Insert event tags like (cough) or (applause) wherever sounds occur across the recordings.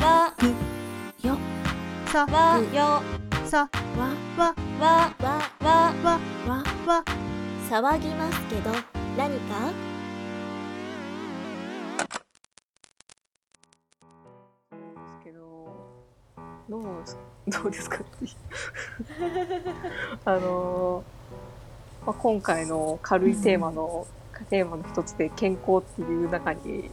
わよ。さわよ。さわわわわわわわわ騒ぎますけど何かですけどどうどうですかあのー、まあ、今回の軽いテーマの、テーマの一つで健康っていう中に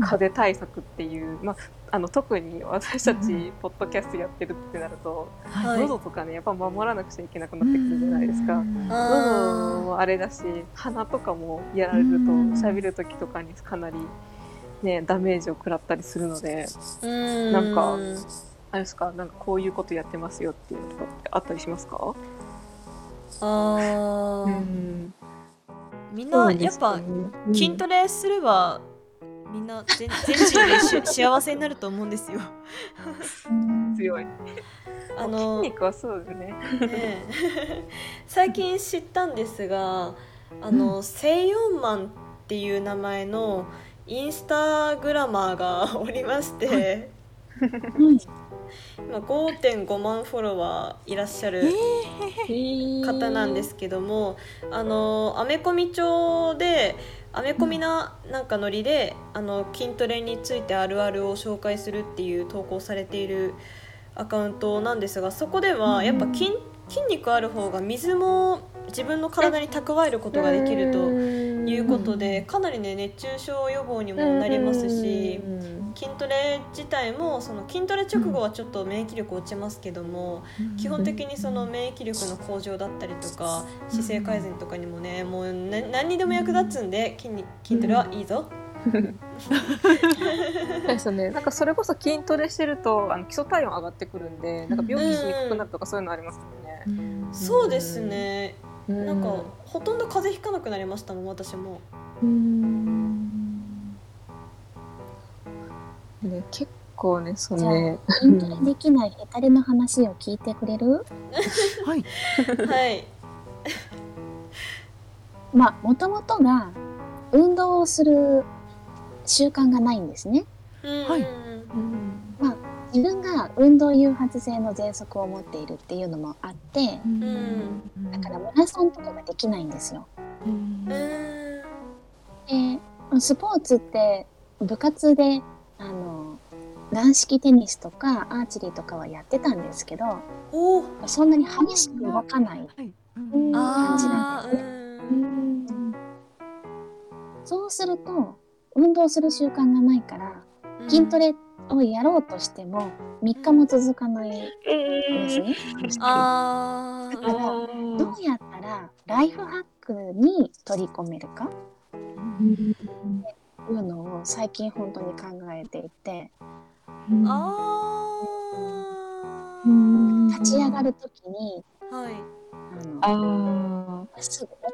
風邪対策っていう、まあ、あの特に私たちポッドキャストやってるってなると、はい。喉とかねやっぱ守らなくちゃいけなくなってくるじゃないですか。喉あもあれだし鼻とかもやられると喋る時とかにかなり、ね、ダメージを食らったりするのでん。なんかあれですかなんかこういうことやってますよっていうのとかってあったりしますか？あー。ん。みんなやっぱ筋トレすればみんな全全人でし幸せになると思うんですよ。強い。あの筋肉はそうだよね。ねえ。最近知ったんですがあの、セイヨンマンっていう名前のインスタグラマーがおりまして、(laughs) 今5.5万フォロワーいらっしゃる方なんですけども、あのアメコミ帳でアメコミななんかノリであの筋トレについてあるあるを紹介するっていう投稿されているアカウントなんですがそこではやっぱ筋筋肉ある方が水も自分の体に蓄えることができるということでかなりね熱中症予防にもなりますし筋トレ自体もその筋トレ直後はちょっと免疫力落ちますけども基本的にその免疫力の向上だったりとか姿勢改善とかにもねもうな何にでも役立つんで筋肉筋トレはいいぞ。ですよね。なんかそれこそ筋トレしてるとあの基礎体温上がってくるんでなんか病気しにくくなるとかそういうのありますよね。そうですねうん。なんかほとんど風邪ひかなくなりましたもん私も。ね結構ねそじゃあのね筋トレできないヘタレの話を聞いてくれる？(laughs) はい。はい。(laughs) まあもともとが運動をする習慣がないんですね。はい。うん自分が運動誘発性の喘息を持っているっていうのもあってん。だからマラソンとかができないんですよ。うん。でスポーツって部活であの軟式テニスとかアーチェリーとかはやってたんですけど。そんなに激しく動かないはい。感じな。んです。ねうん。そうすると運動する習慣がないから筋トレをやろうとしても3日も続かないんですね。あだからどうやったらライフハックに取り込めるか？いうのを最近本当に考えていて。立ち上がる時にあ。はい。あのあすぐお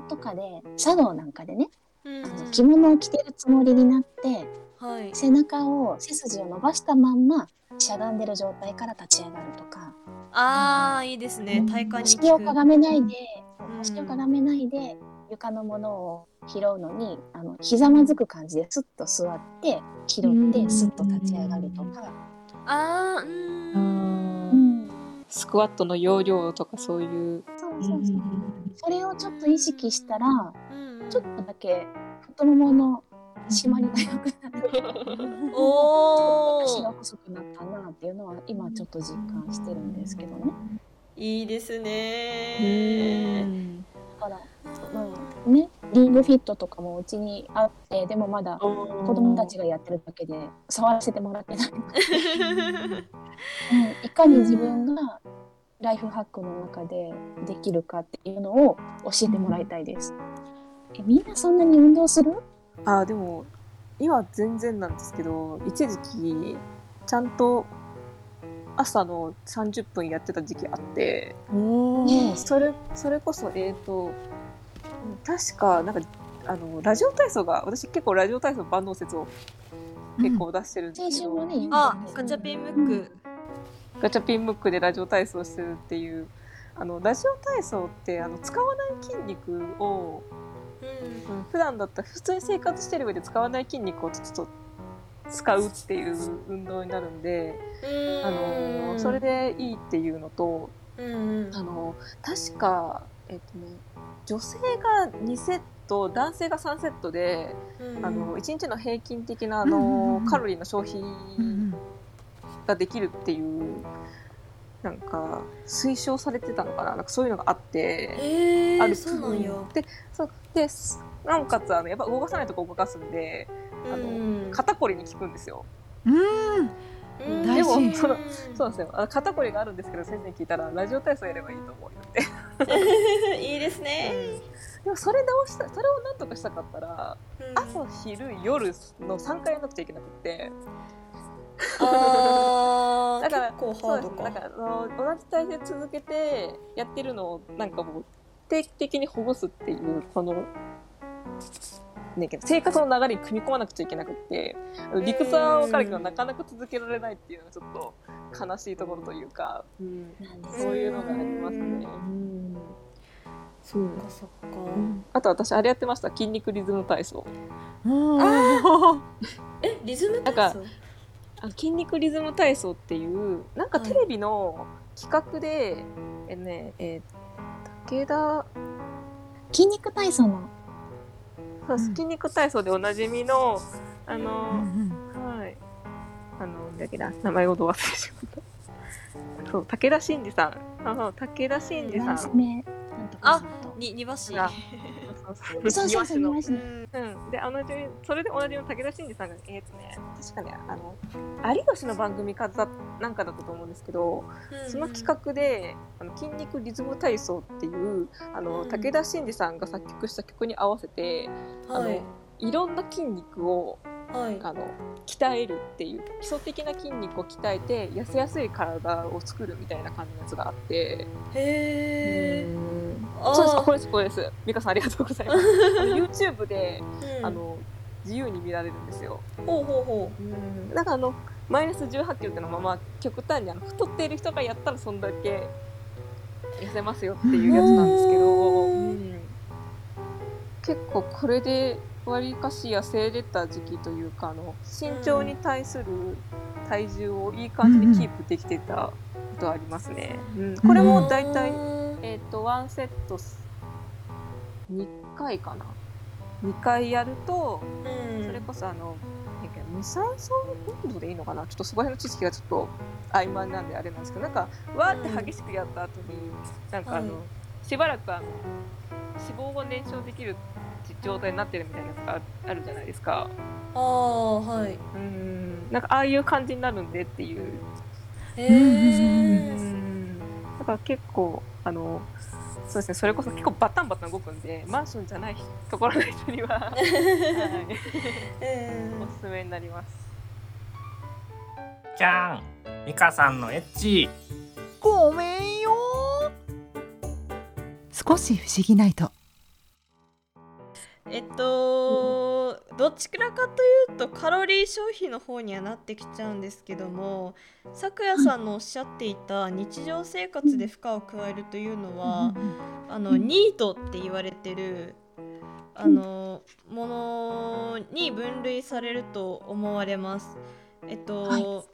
茶とかで茶道なんかでねうん。あの着物を着てるつもりになってはい。背中を背筋を伸ばしたまんましゃがんでる状態から立ち上がるとか。ああ、いいですね。体幹に腰をかがめないでうん。腰をかがめないで床のものを拾うのにあのひざまずく感じでスッと座って拾ってスッと立ち上がるとか、ああ、う。うん。うん。ん、スクワットの要領とかそういう。そうそうそう。それをちょっと意識したらうん。ちょっとだけ太ももの締まりが良くなる (laughs) おお。足が細くなったなっていうのは今ちょっと実感してるんですけどねいいですね。だから、うん、ねリングフィットとかもうちにあってでもまだ子供たちがやってるだけで触らせてもらってない、(laughs) うん、いかに自分がライフハックの中でできるかっていうのを教えてもらいたいです。えみんなそんなに運動する？あでも今全然なんですけど一時期ちゃんと朝の30分やってた時期あってそれそれこそえっ、と確かなんかあのラジオ体操が私結構ラジオ体操万能説を結構出してるんですけど、先週もね言あガチャピンムック。ガチャピンムックでラジオ体操してるっていうあのラジオ体操ってあの使わない筋肉を、うん。うん普段だったら普通に生活してる上で使わない筋肉をちょっと使うっていう運動になるんで、あのそれでいいっていうのと、うん。あの確か、えっとね、女性が2セット男性が3セットで、あの1日の平均的なあの、カロリーの消費うん。ができるっていうなんか推奨されてたのかな？なんかそういうのがあって。えー、あるそうなんや。でそうですなおかつあのやっぱ動かさないとこ動かすんであのうん肩こりに効くんですよ。うん。でもそのそうなんですよ。肩こりがあるんですけど先生に聞いたらラジオ体操やればいいと思うよって。(laughs) いいですね、でもそれ直したそれをなんとかしたかったらうん。朝昼夜の3回やんなくちゃいけなくってあー。だから結構ハードか。そうです。だからあの同じ体勢続けてやってるのをなんかもう定期的にほぐすっていうこの、ね、生活の流れに組み込まなくちゃいけなくって理屈は分かるけどうんなかなか続けられないっていうのがちょっと悲しいところというか、うん。そういうのがありますね。うん。そっかそっか、あと私あれやってました。筋肉リズム体操。(laughs) えリズム体操？あ筋肉リズム体操っていうなんかテレビの企画で、えねえ武田筋肉体操の。そう筋肉体操でおなじみのあの、うんはい。あのだけだ名前をど忘れしまった。そう武田真治さん。あの武田真治さん。んとかさんと。に庭師がそうそう。そうそう庭師の。庭師の。うん、で、あのじそれで同じの武田真治さんが、えっ、とね、確かね、あの、有吉の番組かだなんかだったと思うんですけど、その企画で、あの筋肉リズム体操っていう、あの、うん。武田真治さんが作曲した曲に合わせて、画はい。いろんな筋肉を、はい。あの、鍛えるっていう、基礎的な筋肉を鍛えて、痩せやすい体を作るみたいな感じのやつがあって、へえあーそうです、これです、これです。美香さんありがとうございます。(laughs) YouTube で、あの、自由に見られるんですよ。ほうほうほう。ん。なんかあのマイナス18キロっていうのはまあ極端にあの太っている人がやったらそんだけ痩せますよっていうやつなんですけど、うん。うん。結構これでわりかし痩せれた時期というかあの身長に対する体重をいい感じにキープできてたことはありますね。うん。これうもだいたい、うんえっ、と1セット2回かな？2回やるとうん。それこそあの、無酸素運動でいいのかな？ちょっとそこら辺の知識がちょっと曖昧なんであれなんですけどなんかわーって激しくやった後に、なんかあの、はいしばらくあの脂肪が燃焼できる状態になってるみたいなやつがあるじゃないですか。ああはい。うん。なんかああいう感じになるんでっていう。へうえん。だから結構あのそうですねそれこそ結構バタンバタン動くんでマンションじゃないところの人には、(laughs) はい、うん。おすすめになります。じゃん。ミカさんのエッチ。ごめんよ少し不思議ないとえっとどちらかというとカロリー消費の方にはなってきちゃうんですけども咲夜さんのおっしゃっていた日常生活で負荷を加えるというのはあのニートって言われてるあのものに分類されると思われます。えっと、は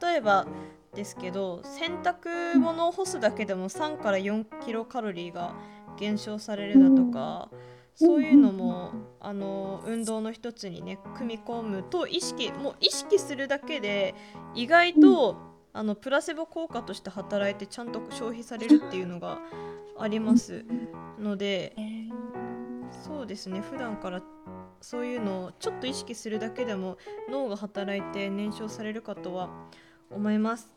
例えばですけど洗濯物を干すだけでも3から4キロカロリーが減少されるだとか、そういうのもあの運動の一つにね組み込むと意識もう意識するだけで意外と、あのプラセボ効果として働いてちゃんと消費されるっていうのがありますのでそうですね。普段からそういうのをちょっと意識するだけでも脳が働いて燃焼されるかとは思います。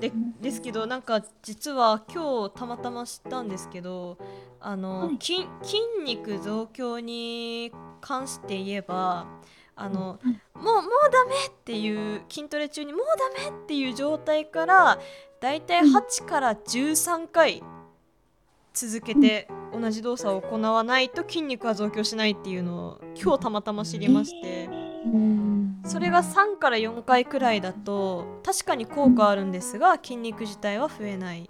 でですけどなんか実は今日たまたま知ったんですけどあの、はい。筋筋肉増強に関して言えばあの、うんもうもうダメっていう筋トレ中にもうダメっていう状態からだいたい8から13回続けて同じ動作を行わないと筋肉は増強しないっていうのを今日たまたま知りまして。それが3から4回くらいだと確かに効果あるんですが筋肉自体は増えない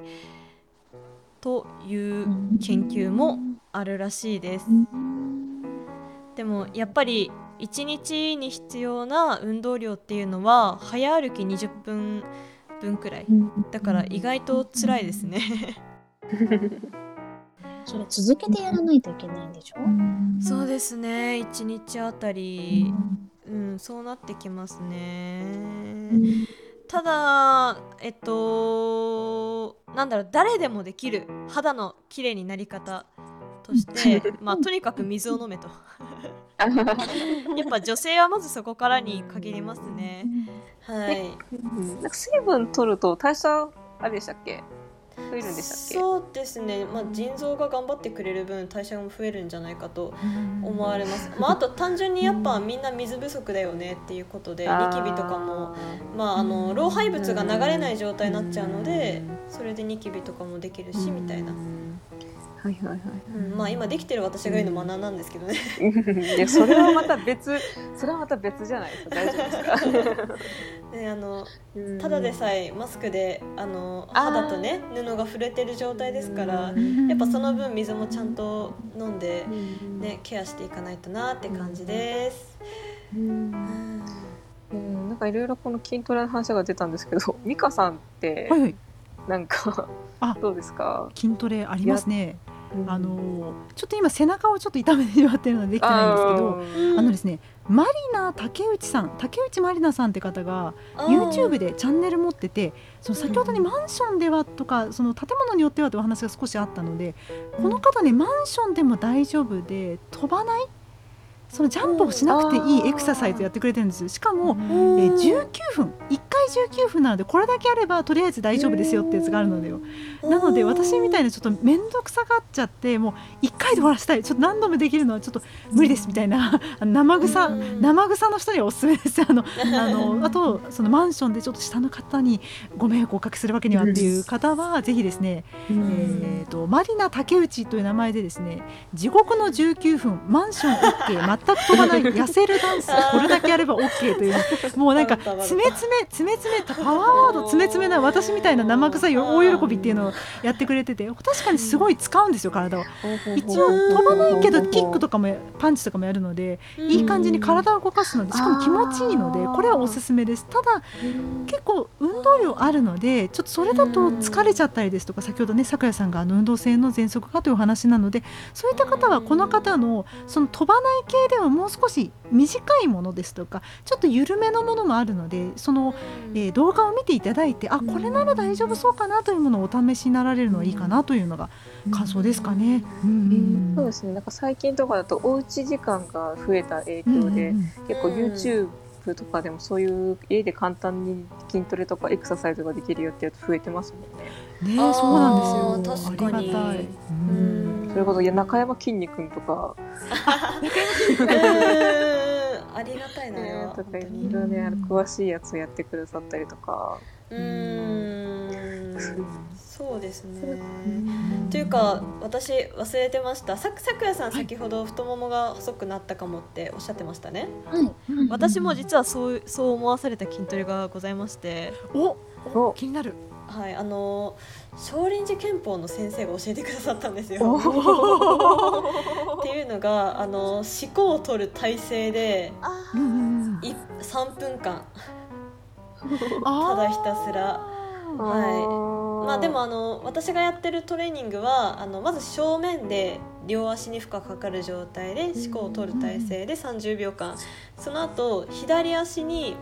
という研究もあるらしいです。でもやっぱり1日に必要な運動量っていうのは早歩き20分分くらい。だから意外と辛いですね。(laughs) それ続けてやらないといけないんでしょ？そうですね。1日あたり。うんそうなってきますねただえっとなんだろう誰でもできる肌の綺麗になり方として (laughs) まあとにかく水を飲めと。(laughs) やっぱ女性はまずそこからに限りますね。はい。うん。なんか水分取ると代謝あれでしたっけ？増えるんでしたっけ？そうですね、まあ、腎臓が頑張ってくれる分代謝も増えるんじゃないかと思われます、まあ、あと単純にやっぱみんな水不足だよねっていうことでニキビとかも、まあ、あの老廃物が流れない状態になっちゃうのでそれでニキビとかもできるしみたいな、はいはいはいうん、まあ今できてる私が言うのマナーなんですけどね。(laughs) いやそれはまた別それはまた別じゃないですか。大丈夫ですか？(laughs) ねあのうん。ただでさえマスクであの肌とね布が触れてる状態ですからやっぱその分水もちゃんと飲んで、ね、ケアしていかないとなって感じです。うん。うん。なんかいろいろこの筋トレの話が出たんですけど美香さんってはいはい。なんかあどうですか？筋トレありますね。うん。あのちょっと今背中をちょっと痛めてしまってるのでできてないんですけどああのですねマリナ竹内さん竹内まりなさんって方が YouTube でチャンネル持っててその先ほどにうんマンションではとかその建物によってはというお話が少しあったのでこの方ねマンションでも大丈夫で飛ばないそのジャンプをしなくていいエクササイズやってくれてるんですしかも、うん。えー19分。1回19分なのでこれだけあればとりあえず大丈夫ですよってやつがあるのでよ。なので私みたいなちょっと面倒くさがっちゃってもう1回で終わらせたい。ちょっと何度もできるのはちょっと無理ですみたいな。(laughs) 生臭うん。生臭の人にはおすすめです。(laughs) あのあのあとそのマンションでちょっと下の方にご迷惑をおかけするわけにはっていう方はぜひですね、えー、とマリナ竹内という名前でですね地獄の19分マンション OK 全く飛ばない痩せるダンスこれだけやれば OK というもうなんか (laughs) 詰め詰め詰め詰めたパワーワード詰め詰めな私みたいな生臭い大喜びっていうのをやってくれてて確かにすごい使うんですよ体を。一応飛ばないけどキックとかもパンチとかもやるのでいい感じに体を動かすのでしかも気持ちいいのでこれはおすすめです。ただ結構運動量あるのでちょっとそれだと疲れちゃったりですとか先ほどね咲夜さんがあの運動性の喘息かというお話なのでそういった方はこの方のその飛ばない系ではもう少し短いものですとかちょっと緩めのものもあるのでその、えー動画を見ていただいてあこれなら大丈夫そうかなというものをお試しになられるのはいいかなというのが感想ですかね。うんそうですね。なんか最近とかだとおうち時間が増えた影響で、うん結構うん YouTube とかでもそういう家で簡単に筋トレとかエクササイズができるよってやつ増えてますもんね。ねそうなんですよ。確かにありがたい。ううんんそれこそいや中山きんに君とか、う (laughs) んありがたいなあれは。とかいろいろねあの詳しいやつをやってくださったりとか。うーん。そうですね。というか私忘れてました。ささくやさん先ほど太ももが細くなったかもっておっしゃってましたね。はい。私も実はそうそう思わされた筋トレがございまして。おお。気になる。はいあの少林寺拳法の先生が教えてくださったんですよ。おっていうのがあの思考を取る体勢でうんうんうんい3分間。ただひたすら。はい。まあでもあの私がやってるトレーニングはあのまず正面で両足に負荷かかる状態で思考を取る体勢で30秒間。その後左足に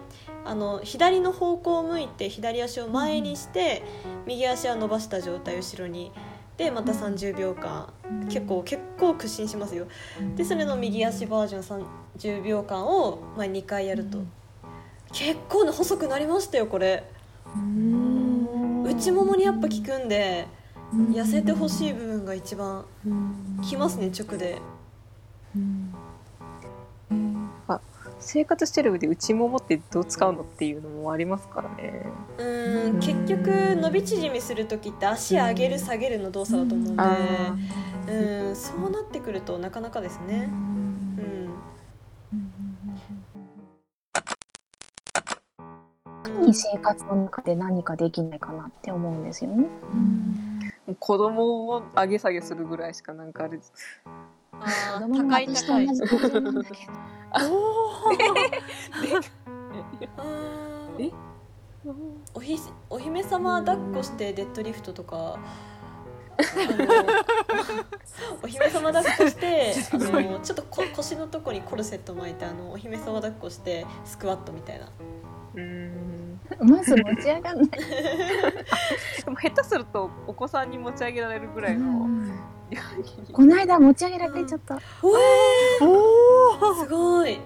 あの左の方向を向いて左足を前にして右足は伸ばした状態後ろにでまた30秒間結構結構屈伸しますよ。でそれの右足バージョン30秒間を、まあ、2回やると。結構ね細くなりましたよこれ。内ももにやっぱ効くんで痩せてほしい部分が一番きますね直で生活してる上で内ももってどう使うのっていうのもありますからね。うーん。結局伸び縮みする時って足上げる下げるの動作だと思うんで。あうんそうなってくるとなかなかですね。うん。に生活の中で何かできないかなって思うんですよね。もう子供を上げ下げするぐらいしかなんかあれです。あー子高い高い私と同じ感じなんだけど。(laughs) あー。(laughs) え？おひお姫様抱っこしてデッドリフトとか (laughs) お姫様抱っこしてあのちょっとこ腰のとこにコルセット巻いてあのお姫様抱っこしてスクワットみたいな。うーん。まず持ち上がんない。でも下手するとお子さんに持ち上げられるぐらいの (laughs) この間持ち上げられちゃった。おおー。すごい。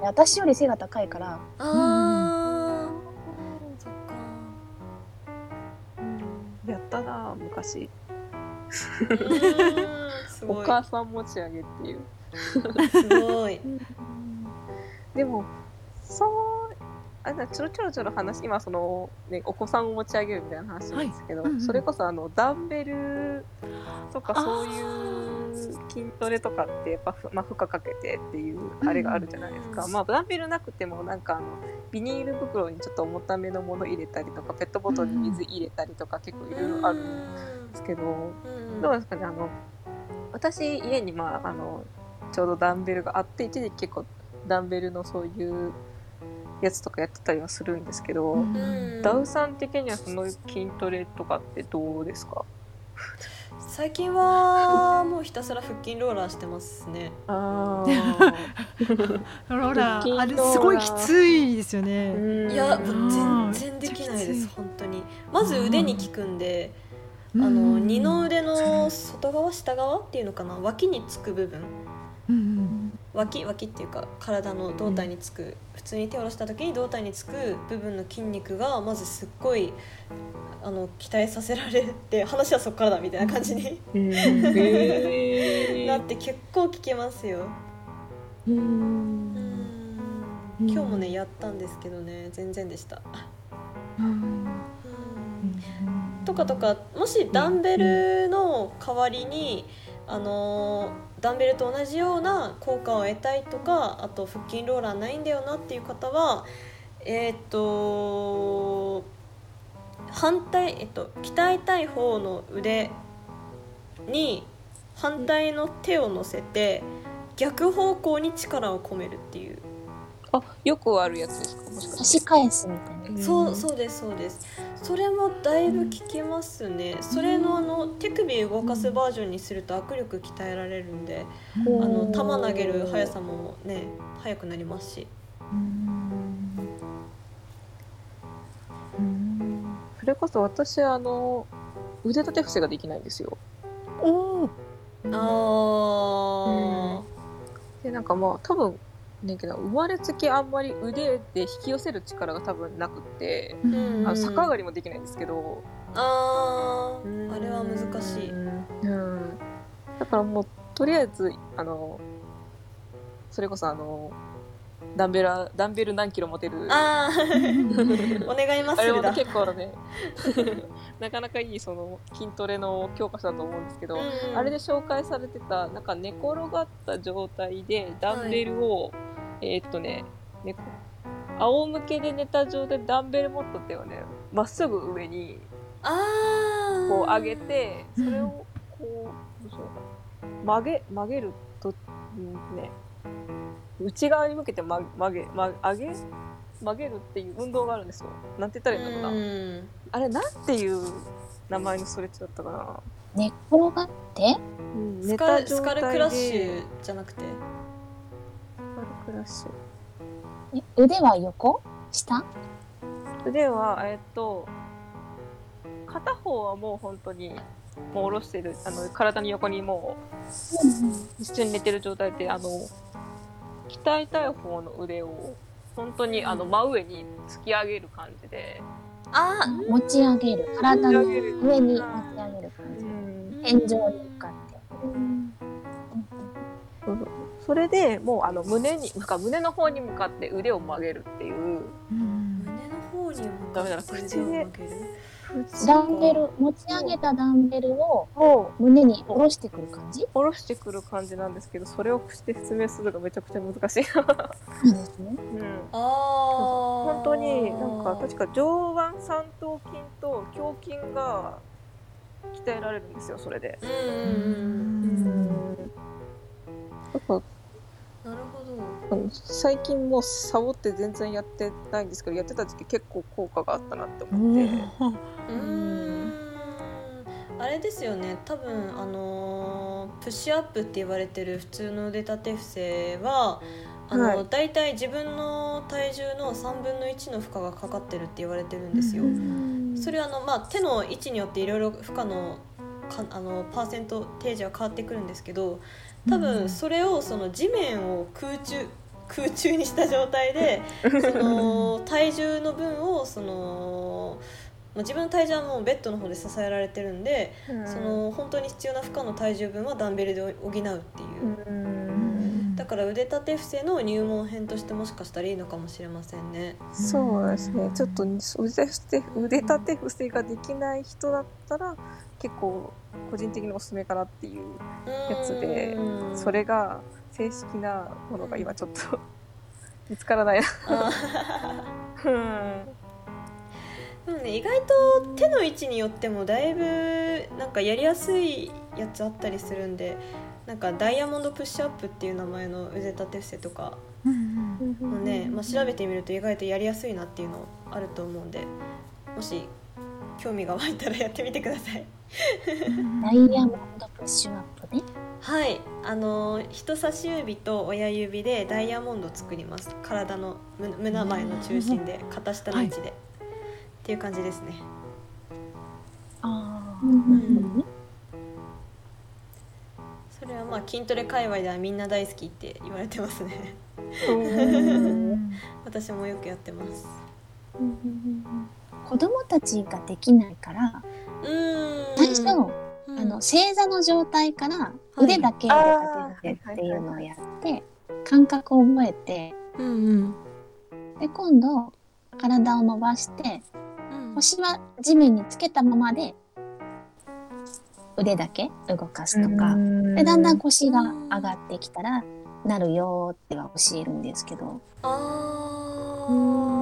私より背が高いから、あー。そっか。やったな昔。お母さん持ち上げっていう。すごい。(laughs) でもそうあなんかちょろちょろちょろ話今その、ね、お子さんを持ち上げるみたいな話なんですけど、はい。うんうんそれこそあのダンベルとかそういう筋トレとかってやっぱふ、まあ、負荷かけてっていうあれがあるじゃないですか、うんまあダンベルなくてもなんかあのビニール袋にちょっと重ためのもの入れたりとかペットボトルに水入れたりとか結構いろいろあるんですけど、うんどうですかねあの私家にまああのちょうどダンベルがあって一時期結構ダンベルのそういうやつとかやってたりはするんですけど、うん。ダウさん的にはその筋トレとかってどうですか？最近は (laughs) もうひたすら腹筋ローラーしてますね。あほらほら腹筋あれすごいきついですよね。いや全然できないです本当に。まず腕に効くんであうん。の二の腕の外側下側っていうのかな？脇につく部分。うん脇脇っていうか体の胴体につく普通に手を下ろした時に胴体につく部分の筋肉がまずすっごいあの鍛えさせられて話はそこからだみたいな感じにうん。へなって結構効きますよ。ううん。ん今日もねやったんですけどね。全然でした。うん。とかとかもしダンベルの代わりに、あのーダンベルと同じような効果を得たいとかあと腹筋ローラーないんだよなっていう方はえーっと反対、えっと、鍛えたい方の腕に反対の手を乗せて逆方向に力を込めるっていう。あよくあるやつですか？もしか差しし返すみたいな。てそうそうですそうです。それもだいぶ効きますね。それのあの手首動かすバージョンにすると握力鍛えられるんであの球投げる速さもね速くなりますし。それこそ私あの腕立て伏せができないんですよ。おおあでなんかまあ多分ねんけど生まれつきあんまり腕で引き寄せる力が多分なくって、うん。あの逆上がりもできないんですけど、ーあーあれは難しい。うん。だからもうとりあえずあのそれこそあのダンベラダンベル何キロ持てる？あー。(laughs) お願いマッあれも結構ね。(laughs) なかなかいいその筋トレの教科書だと思うんですけど、うんあれで紹介されてたなんか寝転がった状態でダンベルを、えーっとねね仰向けで寝た状態でダンベル持った手をねまっすぐ上にこう上げてそれをこうどうしようか。な曲げ曲げると、うんね、内側に向けて曲曲げ、ま、上げ曲げるっていう運動があるんですよ。なんて言ったらいいんだろうな。うんあれなんていう名前のストレッチだったかな。寝転がって？うんスカルスカルクラッシュじゃなくてスカルクラッシュ。え腕は横？下？腕は、えっと、片方はもう本当に、もう下ろしてる、あの、体の横にもう一緒に寝てる状態で、あの、鍛えたい方の腕を、本当にあの真上に突き上げる感じで、あ持ち上げる。体の上に持ち上げる感じ。うん。天井に向かって。それでもうあの胸に、なんか胸の方に向かって腕を曲げるっていう、うん。胸の方に向ダメだかって口で腕を曲げるダンベル持ち上げたダンベルをを胸に下ろしてくる感じ？下ろしてくる感じなんですけど、それをして説明するのがめちゃくちゃ難しい。そうですね。うん。ああ本当になんか確か上腕三頭筋と胸筋が鍛えられるんですよそれで。うんうんうんだからなる最近もうサボって全然やってないんですけどやってた時期結構効果があったなって思って。うー。ん。あれですよね。多分あのープッシュアップって言われてる普通の腕立て伏せはあの、はい。大体自分の体重の3分の1の負荷がかかってるって言われてるんですよ。それはあの、まあ、手の位置によっていろいろ負荷のかあのパーセントテージは変わってくるんですけど多分それをその地面を空中 (laughs) 空中にした状態でその体重の分をそのまあ自分の体重はもうベッドの方で支えられてるんで、その本当に必要な負荷の体重分はダンベルで補うっていう、うん。だから腕立て伏せの入門編としてもしかしたらいいのかもしれませんね。そうですね。ちょっと腕立て腕立て伏せができない人だったら結構個人的におすすめかなっていうやつでうん。それが正式なものが今ちょっと見つからないな。あうんでもね意外と手の位置によってもだいぶなんかやりやすいやつあったりするんでなんかダイヤモンドプッシュアップっていう名前の腕立て伏せとかもね、まあ、調べてみると意外とやりやすいなっていうのあると思うんでもし興味が湧いたらやってみてください。ダイヤモンドプッシュアップね。はい、あの人差し指と親指でダイヤモンドを作ります。体のむ胸前の中心で片下の位置で、っていう感じですね。ああ、ん。それはまあ筋トレ界隈ではみんな大好きって言われてますね。う。ん (laughs) 私もよくやってます。子供たちができないから、うーん最初、うん。あの正座の状態からい。腕だけで立ててっていうのをやって、感覚を覚えて、うんうん。で今度体を伸ばしてうん。腰は地面につけたままで腕だけ動かすとか、でだんだん腰が上がってきたらなるよっては教えるんですけど。あー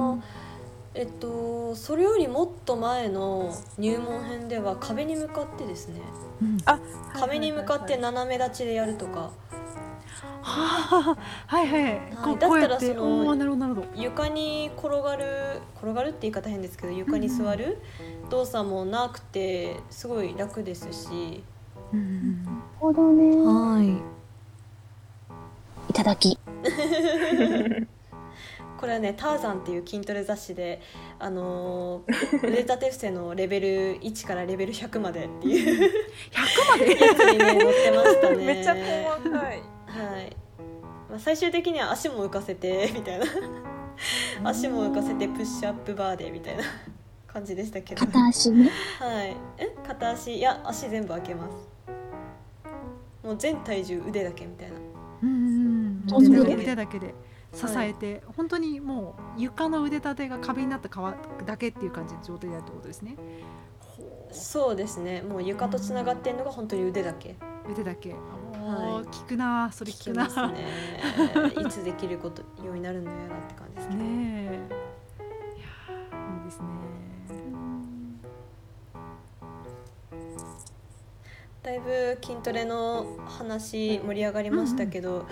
えっとそれよりもっと前の入門編では壁に向かってですね。うん。壁に向かって斜め立ちでやるとか。はあはい。はい。こうだったらそのおーなるほどなるほど。床に転がる転がるって言い方変ですけど床に座る動作もなくてすごい楽ですし。うん。なるほどね。はい。いただき (laughs) これはね「ターザン」っていう筋トレ雑誌で、あのー腕立て伏せのレベル1からレベル100までっていう。100まで？やつにね載ってましたね。(laughs) めっちゃ細かい。はい、まあ、最終的には足も浮かせてみたいな。足も浮かせてプッシュアップバーでみたいな。感じでしたけど。片足ね？はい。え？片足？いや足全部開けます。もう全体重腕だけみたいな。うん腕だけで支えて、本当にもう床の腕立てが壁になった皮だけっていう感じの状態だってことですね。そうですね。もう床とつながってんのが本当に腕だけ。腕だけ。おはい。ー効くなそれ効聞くな。きますね。(laughs) いつできることようになるのやらって感じですねねえ。いやーいいですねだいぶ筋トレの話盛り上がりましたけど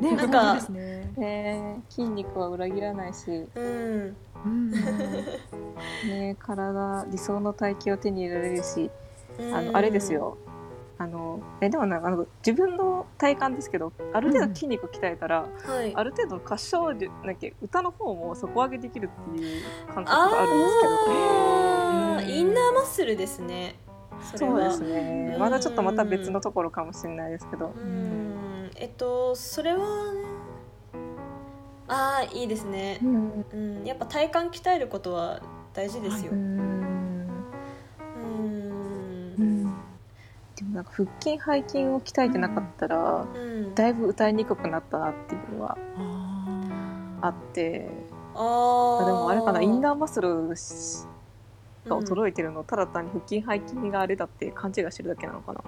ねなんか本当ですね。ね筋肉は裏切らないし、うん。うん。(laughs) ね、体理想の体型を手に入れられるし。うん。あのあれですよ。あのえでもなんかあの自分の体感ですけどある程度筋肉鍛えたら、はい。ある程度歌唱力なんか歌の方も底上げできるっていう感覚があるんですけど。あーうん。インナーマッスルですねそうですね。まだちょっとまた別のところかもしれないですけど。うん。えっとそれはねああいいですね。うん。うん。やっぱ体幹鍛えることは大事ですよ、うん。うん。でもなんか腹筋背筋を鍛えてなかったら、うん。だいぶ歌いにくくなったなっていうのはああって。あでもあれかなインナーマッスルがうん。衰えてるの、ただ単に腹筋背筋があれだって勘違いしてるだけなのかな、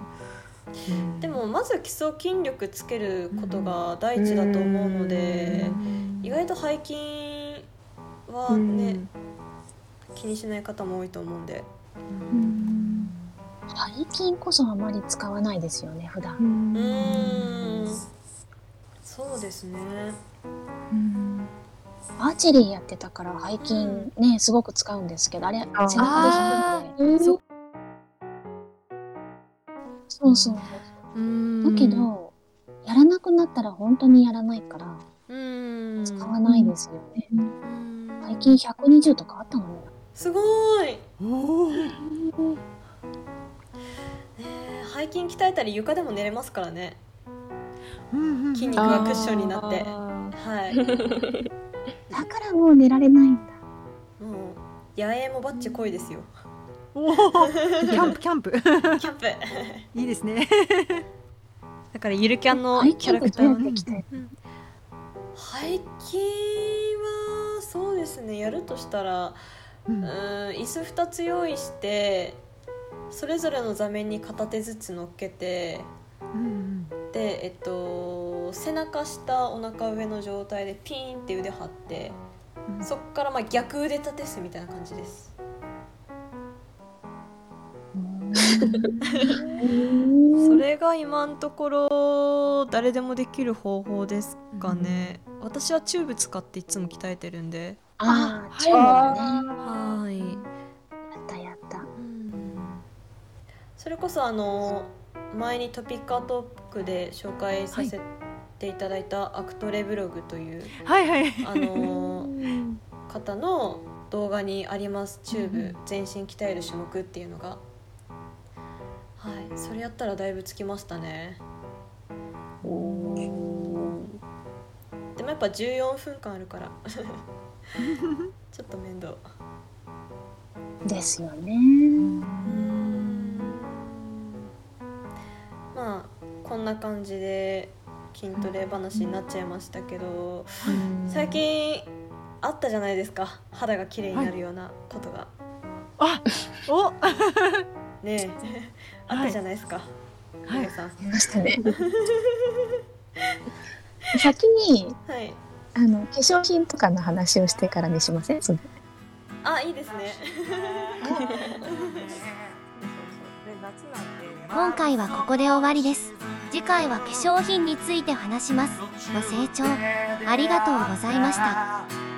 でもまず基礎筋力つけることが第一だと思うのでー意外と背筋はね気にしない方も多いと思うんで。うん。背筋こそあまり使わないですよね普段。うーん。そうですね。うんアーチェリーやってたから背筋ね、すごく使うんですけどあれ背中で引くのでそうそうそう。うん。だけどやらなくなったら本当にやらないからうん。使わないですよね、うん。背筋120とかあったのね。すごい。おお。ねえ背筋鍛えたり床でも寝れますからね筋肉がクッションになって。あはい。(laughs) だからもう寝られないんだ。もう野営もバッチ濃いですよ。おー。キャンプキャンプ。キャンプ。いいですね。だからゆるキャンの背キャラクター。の背筋はそうですね。やるとしたらううんん椅子2つ用意してそれぞれの座面に片手ずつ乗っけてうんでえっと背中下お腹上の状態でピーンって腕張ってうん。そっからまあ逆腕立て伏せみたいな感じです。(laughs) それが今のところ誰でもできる方法ですかね、私はチューブ使っていつも鍛えてるんで。ああ、はい。チューブね。はい。やったやった。それこそあの前にトピッカートークで紹介させていただいたアクトレブログという、はいはい。あの方の動画にあります。チューブ、うん全身鍛える種目っていうのが。はい。それやったらだいぶつきましたね。でもやっぱ14分間あるから。(laughs) ちょっと面倒。ですよね。まあこんな感じで筋トレ話になっちゃいましたけど最近あったじゃないですか。肌が綺麗になるようなことが、あ、お、(laughs) ねえ。(laughs) あったじゃないですか、はい。皆さん。ありましたね。(laughs) 先にはい。あの化粧品とかの話をしてからにしません？それ。あいいですね。今回はここで終わりです次回は化粧品について話します。ご清聴ありがとうございました。